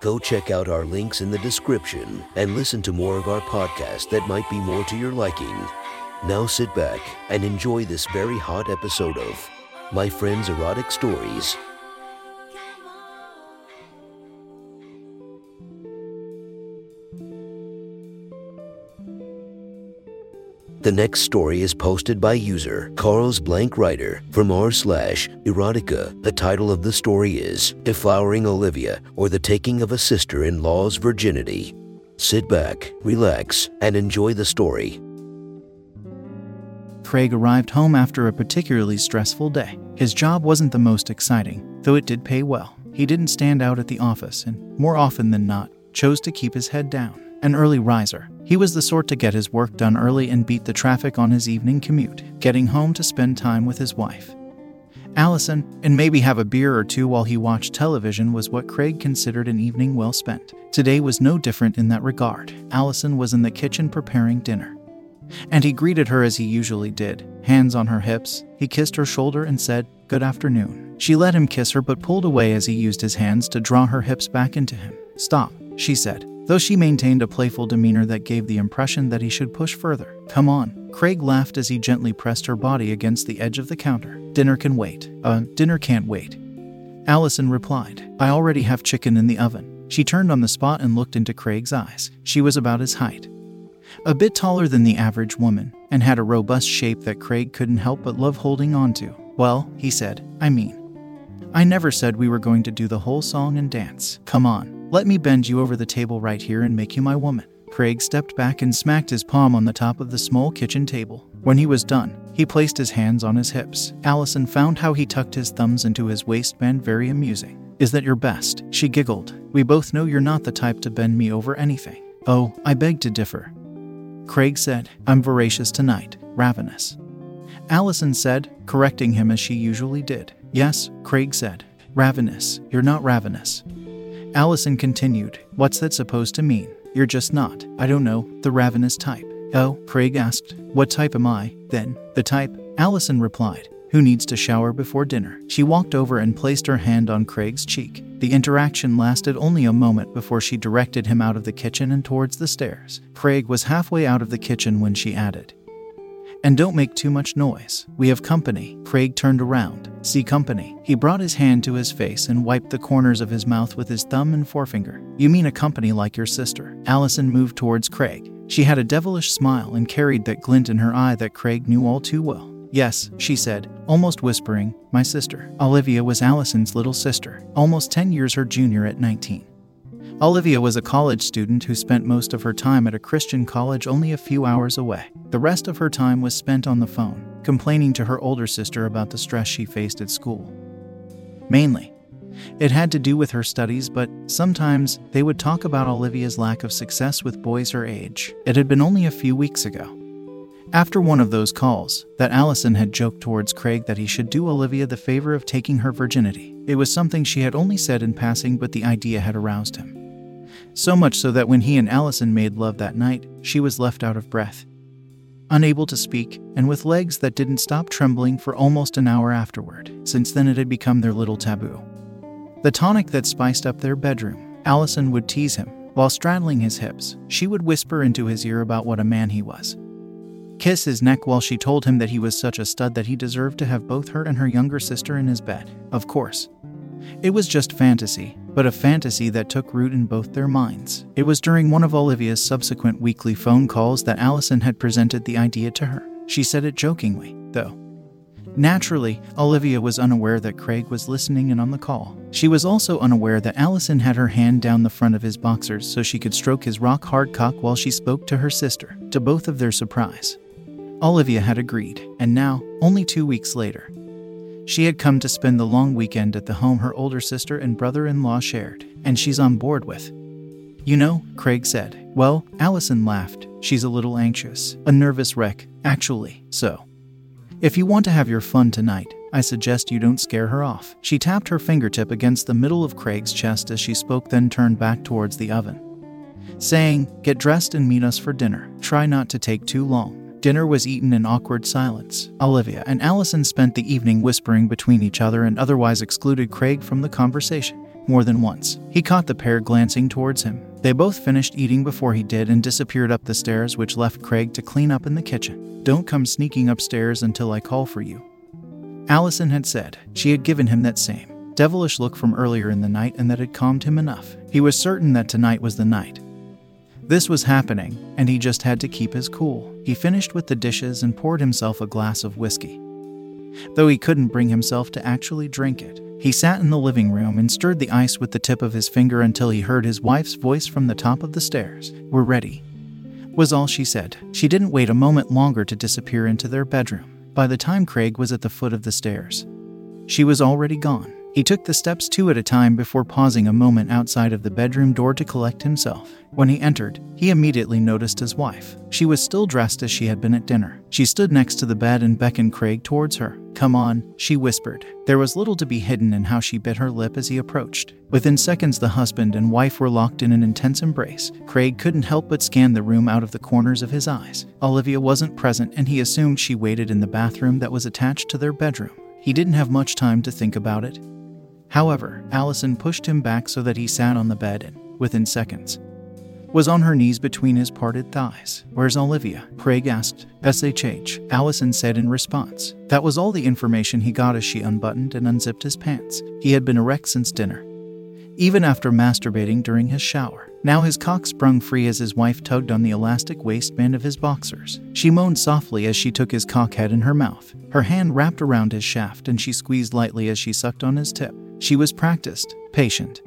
Go check out our links in the description and listen to more of our podcast that might be more to your liking. Now sit back and enjoy this very hot episode of My Friend's Erotic Stories. The next story is posted by user Carl's Blank Writer from r slash erotica. The title of the story is Deflowering Olivia or the Taking of a Sister-in-Law's Virginity. Sit back, relax, and enjoy the story. Craig arrived home after a particularly stressful day. His job wasn't the most exciting, though it did pay well. He didn't stand out at the office and, more often than not, chose to keep his head down. An early riser, he was the sort to get his work done early and beat the traffic on his evening commute, getting home to spend time with his wife. Allison, and maybe have a beer or two while he watched television was what Craig considered an evening well spent. Today was no different in that regard. Allison was in the kitchen preparing dinner. And he greeted her as he usually did, hands on her hips. He kissed her shoulder and said, Good afternoon. She let him kiss her but pulled away as he used his hands to draw her hips back into him. Stop, she said, though she maintained a playful demeanor that gave the impression that he should push further. Come on. Craig laughed as he gently pressed her body against the edge of the counter. Dinner can wait. Uh, dinner can't wait. Allison replied, I already have chicken in the oven. She turned on the spot and looked into Craig's eyes. She was about his height. A bit taller than the average woman, and had a robust shape that Craig couldn't help but love holding on to. Well, he said, I mean, I never said we were going to do the whole song and dance. Come on, let me bend you over the table right here and make you my woman. Craig stepped back and smacked his palm on the top of the small kitchen table. When he was done, he placed his hands on his hips. Allison found how he tucked his thumbs into his waistband very amusing. Is that your best? She giggled. We both know you're not the type to bend me over anything. Oh, I beg to differ. Craig said, I'm voracious tonight, ravenous. Allison said, correcting him as she usually did. Yes, Craig said. Ravenous. You're not ravenous. Allison continued, What's that supposed to mean? You're just not, I don't know, the ravenous type. Oh, Craig asked, What type am I, then? The type? Allison replied, Who needs to shower before dinner? She walked over and placed her hand on Craig's cheek. The interaction lasted only a moment before she directed him out of the kitchen and towards the stairs. Craig was halfway out of the kitchen when she added, and don't make too much noise. We have company. Craig turned around. See company. He brought his hand to his face and wiped the corners of his mouth with his thumb and forefinger. You mean a company like your sister? Allison moved towards Craig. She had a devilish smile and carried that glint in her eye that Craig knew all too well. Yes, she said, almost whispering, my sister. Olivia was Allison's little sister, almost 10 years her junior at 19. Olivia was a college student who spent most of her time at a Christian college only a few hours away. The rest of her time was spent on the phone, complaining to her older sister about the stress she faced at school. Mainly, it had to do with her studies, but sometimes they would talk about Olivia's lack of success with boys her age. It had been only a few weeks ago. After one of those calls, that Allison had joked towards Craig that he should do Olivia the favor of taking her virginity. It was something she had only said in passing, but the idea had aroused him so much so that when he and Allison made love that night, she was left out of breath. Unable to speak, and with legs that didn't stop trembling for almost an hour afterward, since then it had become their little taboo. The tonic that spiced up their bedroom, Allison would tease him. While straddling his hips, she would whisper into his ear about what a man he was. Kiss his neck while she told him that he was such a stud that he deserved to have both her and her younger sister in his bed. Of course. It was just fantasy, but a fantasy that took root in both their minds. It was during one of Olivia's subsequent weekly phone calls that Allison had presented the idea to her. She said it jokingly, though. Naturally, Olivia was unaware that Craig was listening in on the call. She was also unaware that Allison had her hand down the front of his boxers so she could stroke his rock hard cock while she spoke to her sister. To both of their surprise, Olivia had agreed, and now, only two weeks later, she had come to spend the long weekend at the home her older sister and brother in law shared, and she's on board with. You know, Craig said. Well, Allison laughed. She's a little anxious, a nervous wreck, actually, so. If you want to have your fun tonight, I suggest you don't scare her off. She tapped her fingertip against the middle of Craig's chest as she spoke, then turned back towards the oven, saying, Get dressed and meet us for dinner. Try not to take too long. Dinner was eaten in awkward silence. Olivia and Allison spent the evening whispering between each other and otherwise excluded Craig from the conversation. More than once, he caught the pair glancing towards him. They both finished eating before he did and disappeared up the stairs, which left Craig to clean up in the kitchen. Don't come sneaking upstairs until I call for you, Allison had said she had given him that same devilish look from earlier in the night and that had calmed him enough. He was certain that tonight was the night. This was happening, and he just had to keep his cool. He finished with the dishes and poured himself a glass of whiskey. Though he couldn't bring himself to actually drink it, he sat in the living room and stirred the ice with the tip of his finger until he heard his wife's voice from the top of the stairs. We're ready, was all she said. She didn't wait a moment longer to disappear into their bedroom. By the time Craig was at the foot of the stairs, she was already gone. He took the steps two at a time before pausing a moment outside of the bedroom door to collect himself. When he entered, he immediately noticed his wife. She was still dressed as she had been at dinner. She stood next to the bed and beckoned Craig towards her. Come on, she whispered. There was little to be hidden in how she bit her lip as he approached. Within seconds, the husband and wife were locked in an intense embrace. Craig couldn't help but scan the room out of the corners of his eyes. Olivia wasn't present, and he assumed she waited in the bathroom that was attached to their bedroom. He didn't have much time to think about it. However, Allison pushed him back so that he sat on the bed and, within seconds, was on her knees between his parted thighs. Where's Olivia? Craig asked. SHH, Allison said in response. That was all the information he got as she unbuttoned and unzipped his pants. He had been erect since dinner, even after masturbating during his shower. Now his cock sprung free as his wife tugged on the elastic waistband of his boxers. She moaned softly as she took his cockhead in her mouth. Her hand wrapped around his shaft and she squeezed lightly as she sucked on his tip. She was practiced, patient,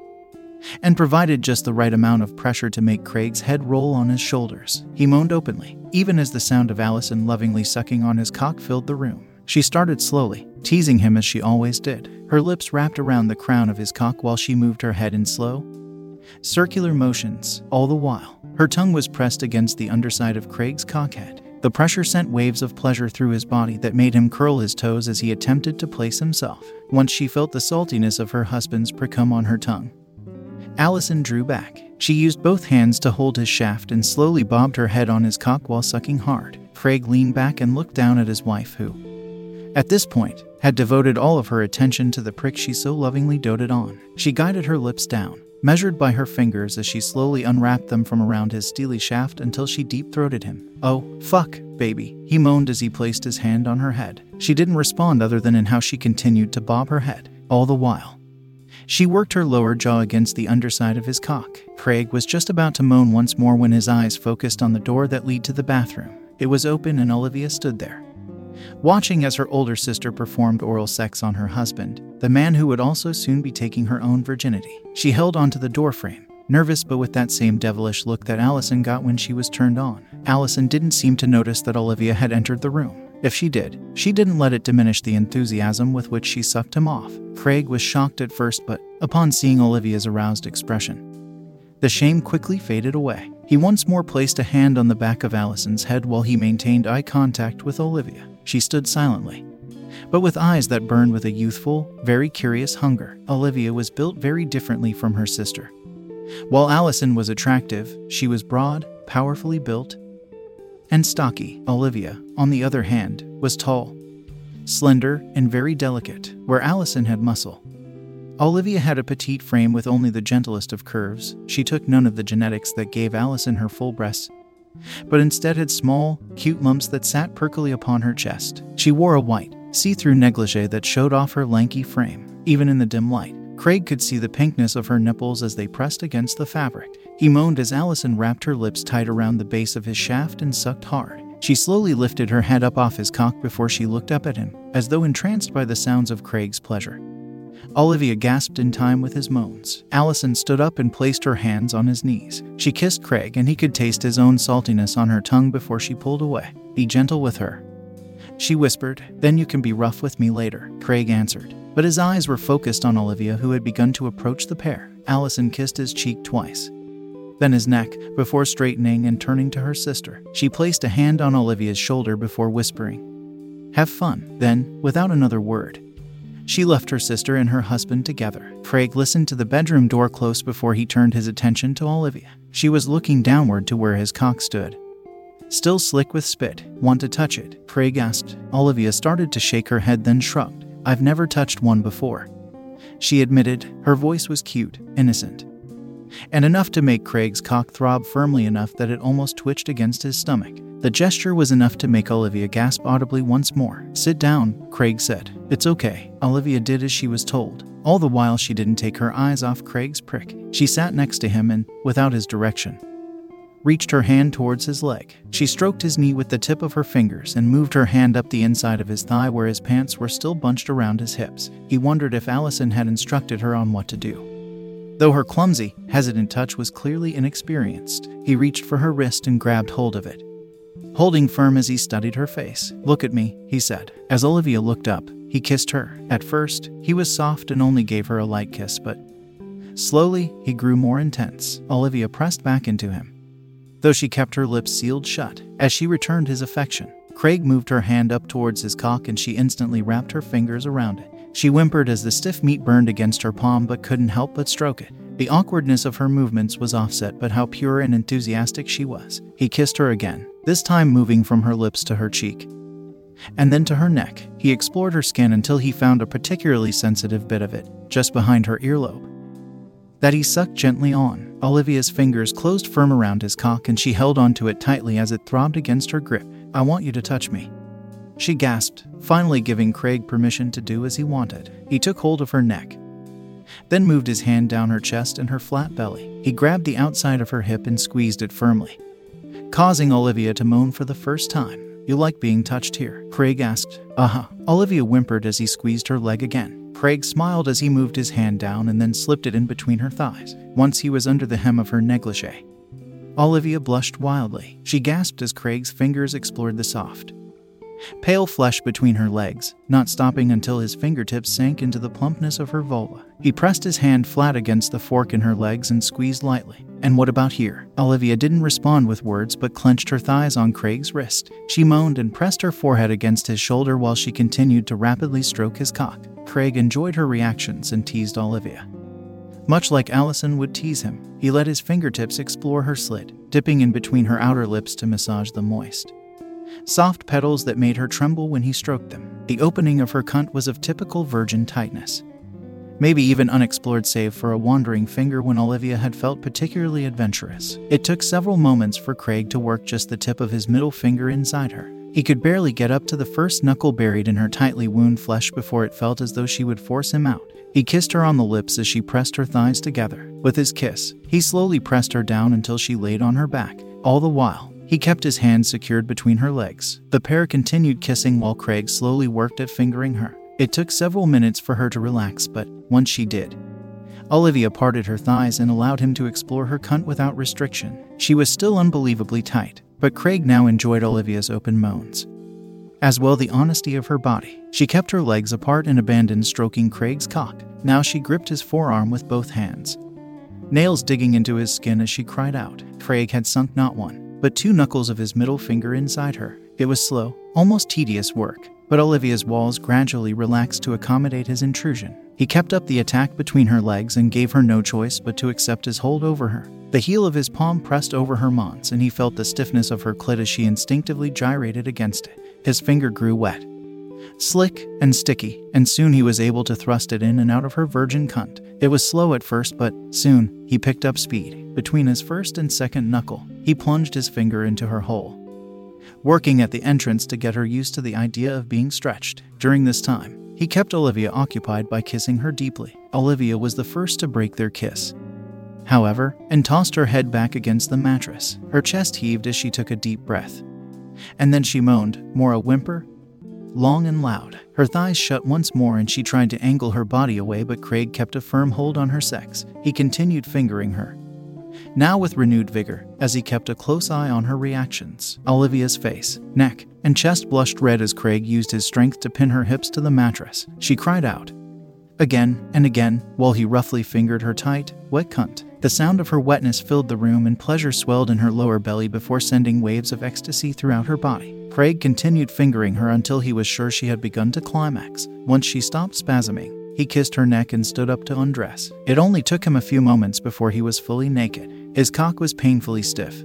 and provided just the right amount of pressure to make Craig's head roll on his shoulders. He moaned openly, even as the sound of Allison lovingly sucking on his cock filled the room. She started slowly, teasing him as she always did. Her lips wrapped around the crown of his cock while she moved her head in slow, circular motions, all the while. Her tongue was pressed against the underside of Craig's cockhead. The pressure sent waves of pleasure through his body that made him curl his toes as he attempted to place himself. Once she felt the saltiness of her husband's precum on her tongue. Allison drew back. She used both hands to hold his shaft and slowly bobbed her head on his cock while sucking hard. Craig leaned back and looked down at his wife, who, at this point, had devoted all of her attention to the prick she so lovingly doted on. She guided her lips down, measured by her fingers as she slowly unwrapped them from around his steely shaft until she deep throated him. Oh, fuck, baby, he moaned as he placed his hand on her head. She didn't respond other than in how she continued to bob her head, all the while. She worked her lower jaw against the underside of his cock. Craig was just about to moan once more when his eyes focused on the door that led to the bathroom. It was open and Olivia stood there, watching as her older sister performed oral sex on her husband, the man who would also soon be taking her own virginity. She held onto the doorframe, nervous but with that same devilish look that Allison got when she was turned on. Allison didn't seem to notice that Olivia had entered the room. If she did, she didn't let it diminish the enthusiasm with which she sucked him off. Craig was shocked at first, but upon seeing Olivia's aroused expression, the shame quickly faded away. He once more placed a hand on the back of Allison's head while he maintained eye contact with Olivia. She stood silently, but with eyes that burned with a youthful, very curious hunger. Olivia was built very differently from her sister. While Allison was attractive, she was broad, powerfully built, and stocky. Olivia, on the other hand, was tall, slender, and very delicate, where Allison had muscle. Olivia had a petite frame with only the gentlest of curves. She took none of the genetics that gave Allison her full breasts, but instead had small, cute lumps that sat perkily upon her chest. She wore a white, see through negligee that showed off her lanky frame. Even in the dim light, Craig could see the pinkness of her nipples as they pressed against the fabric. He moaned as Allison wrapped her lips tight around the base of his shaft and sucked hard. She slowly lifted her head up off his cock before she looked up at him, as though entranced by the sounds of Craig's pleasure. Olivia gasped in time with his moans. Allison stood up and placed her hands on his knees. She kissed Craig, and he could taste his own saltiness on her tongue before she pulled away. Be gentle with her. She whispered, Then you can be rough with me later. Craig answered, but his eyes were focused on Olivia, who had begun to approach the pair. Allison kissed his cheek twice, then his neck, before straightening and turning to her sister. She placed a hand on Olivia's shoulder before whispering, Have fun. Then, without another word, she left her sister and her husband together. Craig listened to the bedroom door close before he turned his attention to Olivia. She was looking downward to where his cock stood. Still slick with spit. Want to touch it? Craig asked. Olivia started to shake her head, then shrugged. I've never touched one before. She admitted. Her voice was cute, innocent, and enough to make Craig's cock throb firmly enough that it almost twitched against his stomach. The gesture was enough to make Olivia gasp audibly once more. Sit down, Craig said. It's okay. Olivia did as she was told. All the while, she didn't take her eyes off Craig's prick. She sat next to him and, without his direction, reached her hand towards his leg. She stroked his knee with the tip of her fingers and moved her hand up the inside of his thigh where his pants were still bunched around his hips. He wondered if Allison had instructed her on what to do. Though her clumsy, hesitant touch was clearly inexperienced, he reached for her wrist and grabbed hold of it holding firm as he studied her face. Look at me, he said. As Olivia looked up, he kissed her. At first, he was soft and only gave her a light kiss, but slowly he grew more intense. Olivia pressed back into him, though she kept her lips sealed shut. As she returned his affection, Craig moved her hand up towards his cock and she instantly wrapped her fingers around it. She whimpered as the stiff meat burned against her palm but couldn't help but stroke it. The awkwardness of her movements was offset, but how pure and enthusiastic she was. He kissed her again, this time moving from her lips to her cheek. And then to her neck. He explored her skin until he found a particularly sensitive bit of it, just behind her earlobe. That he sucked gently on. Olivia's fingers closed firm around his cock and she held onto it tightly as it throbbed against her grip. I want you to touch me. She gasped, finally giving Craig permission to do as he wanted. He took hold of her neck, then moved his hand down her chest and her flat belly. He grabbed the outside of her hip and squeezed it firmly, causing Olivia to moan for the first time. You like being touched here? Craig asked. Uh huh. Olivia whimpered as he squeezed her leg again. Craig smiled as he moved his hand down and then slipped it in between her thighs. Once he was under the hem of her negligee. Olivia blushed wildly. She gasped as Craig's fingers explored the soft, pale flesh between her legs, not stopping until his fingertips sank into the plumpness of her vulva. He pressed his hand flat against the fork in her legs and squeezed lightly. And what about here? Olivia didn't respond with words but clenched her thighs on Craig's wrist. She moaned and pressed her forehead against his shoulder while she continued to rapidly stroke his cock. Craig enjoyed her reactions and teased Olivia. Much like Allison would tease him, he let his fingertips explore her slit, dipping in between her outer lips to massage the moist soft petals that made her tremble when he stroked them. The opening of her cunt was of typical virgin tightness. Maybe even unexplored save for a wandering finger when Olivia had felt particularly adventurous. It took several moments for Craig to work just the tip of his middle finger inside her. He could barely get up to the first knuckle buried in her tightly wound flesh before it felt as though she would force him out. He kissed her on the lips as she pressed her thighs together. With his kiss, he slowly pressed her down until she laid on her back. All the while, he kept his hands secured between her legs. The pair continued kissing while Craig slowly worked at fingering her. It took several minutes for her to relax, but once she did, Olivia parted her thighs and allowed him to explore her cunt without restriction. She was still unbelievably tight, but Craig now enjoyed Olivia's open moans. As well the honesty of her body. She kept her legs apart and abandoned stroking Craig's cock. Now she gripped his forearm with both hands, nails digging into his skin as she cried out. Craig had sunk not one, but two knuckles of his middle finger inside her. It was slow, almost tedious work, but Olivia's walls gradually relaxed to accommodate his intrusion. He kept up the attack between her legs and gave her no choice but to accept his hold over her. The heel of his palm pressed over her mons, and he felt the stiffness of her clit as she instinctively gyrated against it. His finger grew wet, slick and sticky, and soon he was able to thrust it in and out of her virgin cunt. It was slow at first, but soon he picked up speed. Between his first and second knuckle, he plunged his finger into her hole, working at the entrance to get her used to the idea of being stretched. During this time, he kept Olivia occupied by kissing her deeply. Olivia was the first to break their kiss, however, and tossed her head back against the mattress. Her chest heaved as she took a deep breath. And then she moaned, more a whimper, long and loud. Her thighs shut once more and she tried to angle her body away, but Craig kept a firm hold on her sex. He continued fingering her, now with renewed vigor, as he kept a close eye on her reactions. Olivia's face, neck, and chest blushed red as Craig used his strength to pin her hips to the mattress. She cried out, again and again, while he roughly fingered her tight, wet cunt. The sound of her wetness filled the room and pleasure swelled in her lower belly before sending waves of ecstasy throughout her body. Craig continued fingering her until he was sure she had begun to climax. Once she stopped spasming, he kissed her neck and stood up to undress. It only took him a few moments before he was fully naked. His cock was painfully stiff,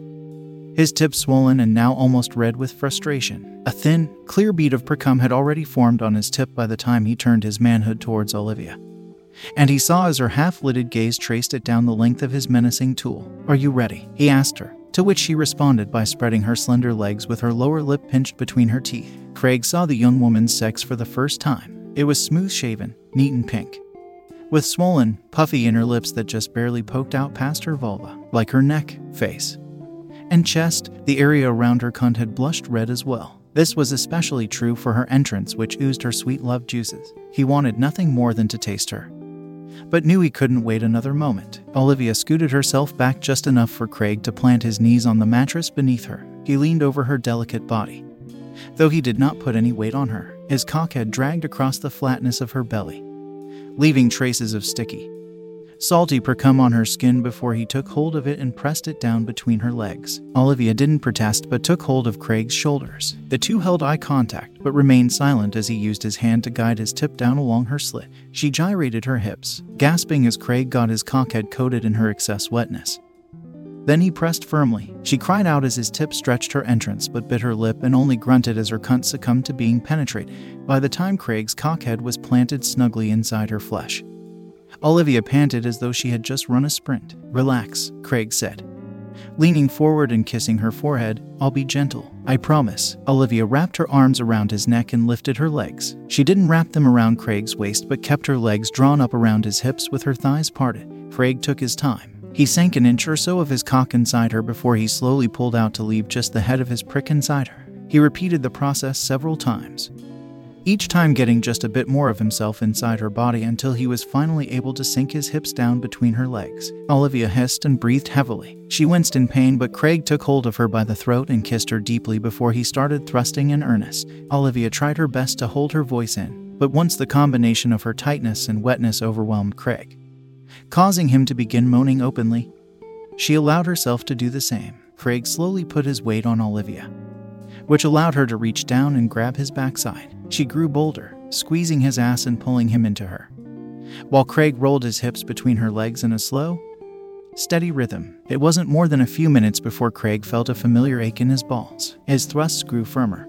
his tip swollen and now almost red with frustration. A thin, clear bead of precum had already formed on his tip by the time he turned his manhood towards Olivia. And he saw as her half lidded gaze traced it down the length of his menacing tool. Are you ready? He asked her, to which she responded by spreading her slender legs with her lower lip pinched between her teeth. Craig saw the young woman's sex for the first time. It was smooth shaven, neat and pink, with swollen, puffy inner lips that just barely poked out past her vulva, like her neck, face, and chest, the area around her cunt had blushed red as well. This was especially true for her entrance, which oozed her sweet love juices. He wanted nothing more than to taste her, but knew he couldn't wait another moment. Olivia scooted herself back just enough for Craig to plant his knees on the mattress beneath her. He leaned over her delicate body, though he did not put any weight on her. His cock had dragged across the flatness of her belly, leaving traces of sticky, salty precum on her skin before he took hold of it and pressed it down between her legs. Olivia didn't protest but took hold of Craig's shoulders. The two held eye contact but remained silent as he used his hand to guide his tip down along her slit. She gyrated her hips, gasping as Craig got his cockhead coated in her excess wetness. Then he pressed firmly. She cried out as his tip stretched her entrance, but bit her lip and only grunted as her cunt succumbed to being penetrated by the time Craig's cockhead was planted snugly inside her flesh. Olivia panted as though she had just run a sprint. Relax, Craig said. Leaning forward and kissing her forehead, I'll be gentle, I promise. Olivia wrapped her arms around his neck and lifted her legs. She didn't wrap them around Craig's waist but kept her legs drawn up around his hips with her thighs parted. Craig took his time. He sank an inch or so of his cock inside her before he slowly pulled out to leave just the head of his prick inside her. He repeated the process several times, each time getting just a bit more of himself inside her body until he was finally able to sink his hips down between her legs. Olivia hissed and breathed heavily. She winced in pain, but Craig took hold of her by the throat and kissed her deeply before he started thrusting in earnest. Olivia tried her best to hold her voice in, but once the combination of her tightness and wetness overwhelmed Craig, causing him to begin moaning openly. She allowed herself to do the same. Craig slowly put his weight on Olivia, which allowed her to reach down and grab his backside. She grew bolder, squeezing his ass and pulling him into her, while Craig rolled his hips between her legs in a slow, steady rhythm. It wasn't more than a few minutes before Craig felt a familiar ache in his balls. His thrusts grew firmer,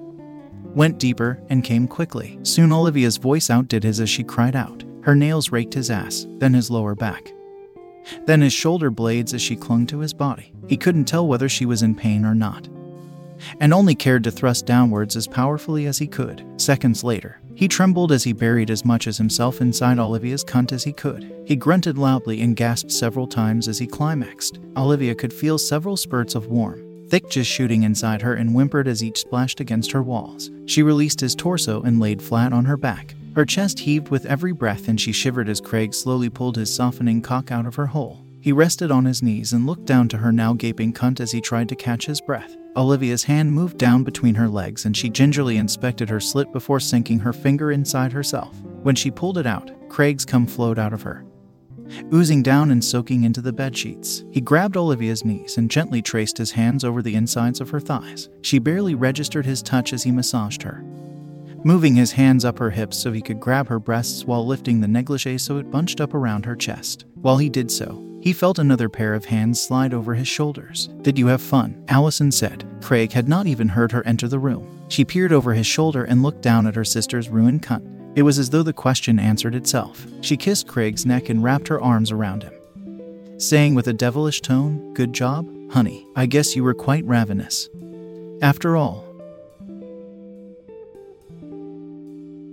went deeper, and came quickly. Soon Olivia's voice outdid his as she cried out. Her nails raked his ass, then his lower back. Then his shoulder blades as she clung to his body. He couldn't tell whether she was in pain or not, and only cared to thrust downwards as powerfully as he could. Seconds later, he trembled as he buried as much as himself inside Olivia's cunt as he could. He grunted loudly and gasped several times as he climaxed. Olivia could feel several spurts of warm, thick just shooting inside her and whimpered as each splashed against her walls. She released his torso and laid flat on her back. Her chest heaved with every breath, and she shivered as Craig slowly pulled his softening cock out of her hole. He rested on his knees and looked down to her now gaping cunt as he tried to catch his breath. Olivia's hand moved down between her legs and she gingerly inspected her slit before sinking her finger inside herself. When she pulled it out, Craig's cum flowed out of her, oozing down and soaking into the bed sheets. He grabbed Olivia's knees and gently traced his hands over the insides of her thighs. She barely registered his touch as he massaged her moving his hands up her hips so he could grab her breasts while lifting the negligee so it bunched up around her chest. While he did so, he felt another pair of hands slide over his shoulders. Did you have fun? Allison said. Craig had not even heard her enter the room. She peered over his shoulder and looked down at her sister's ruined cunt. It was as though the question answered itself. She kissed Craig's neck and wrapped her arms around him, saying with a devilish tone, Good job, honey. I guess you were quite ravenous. After all,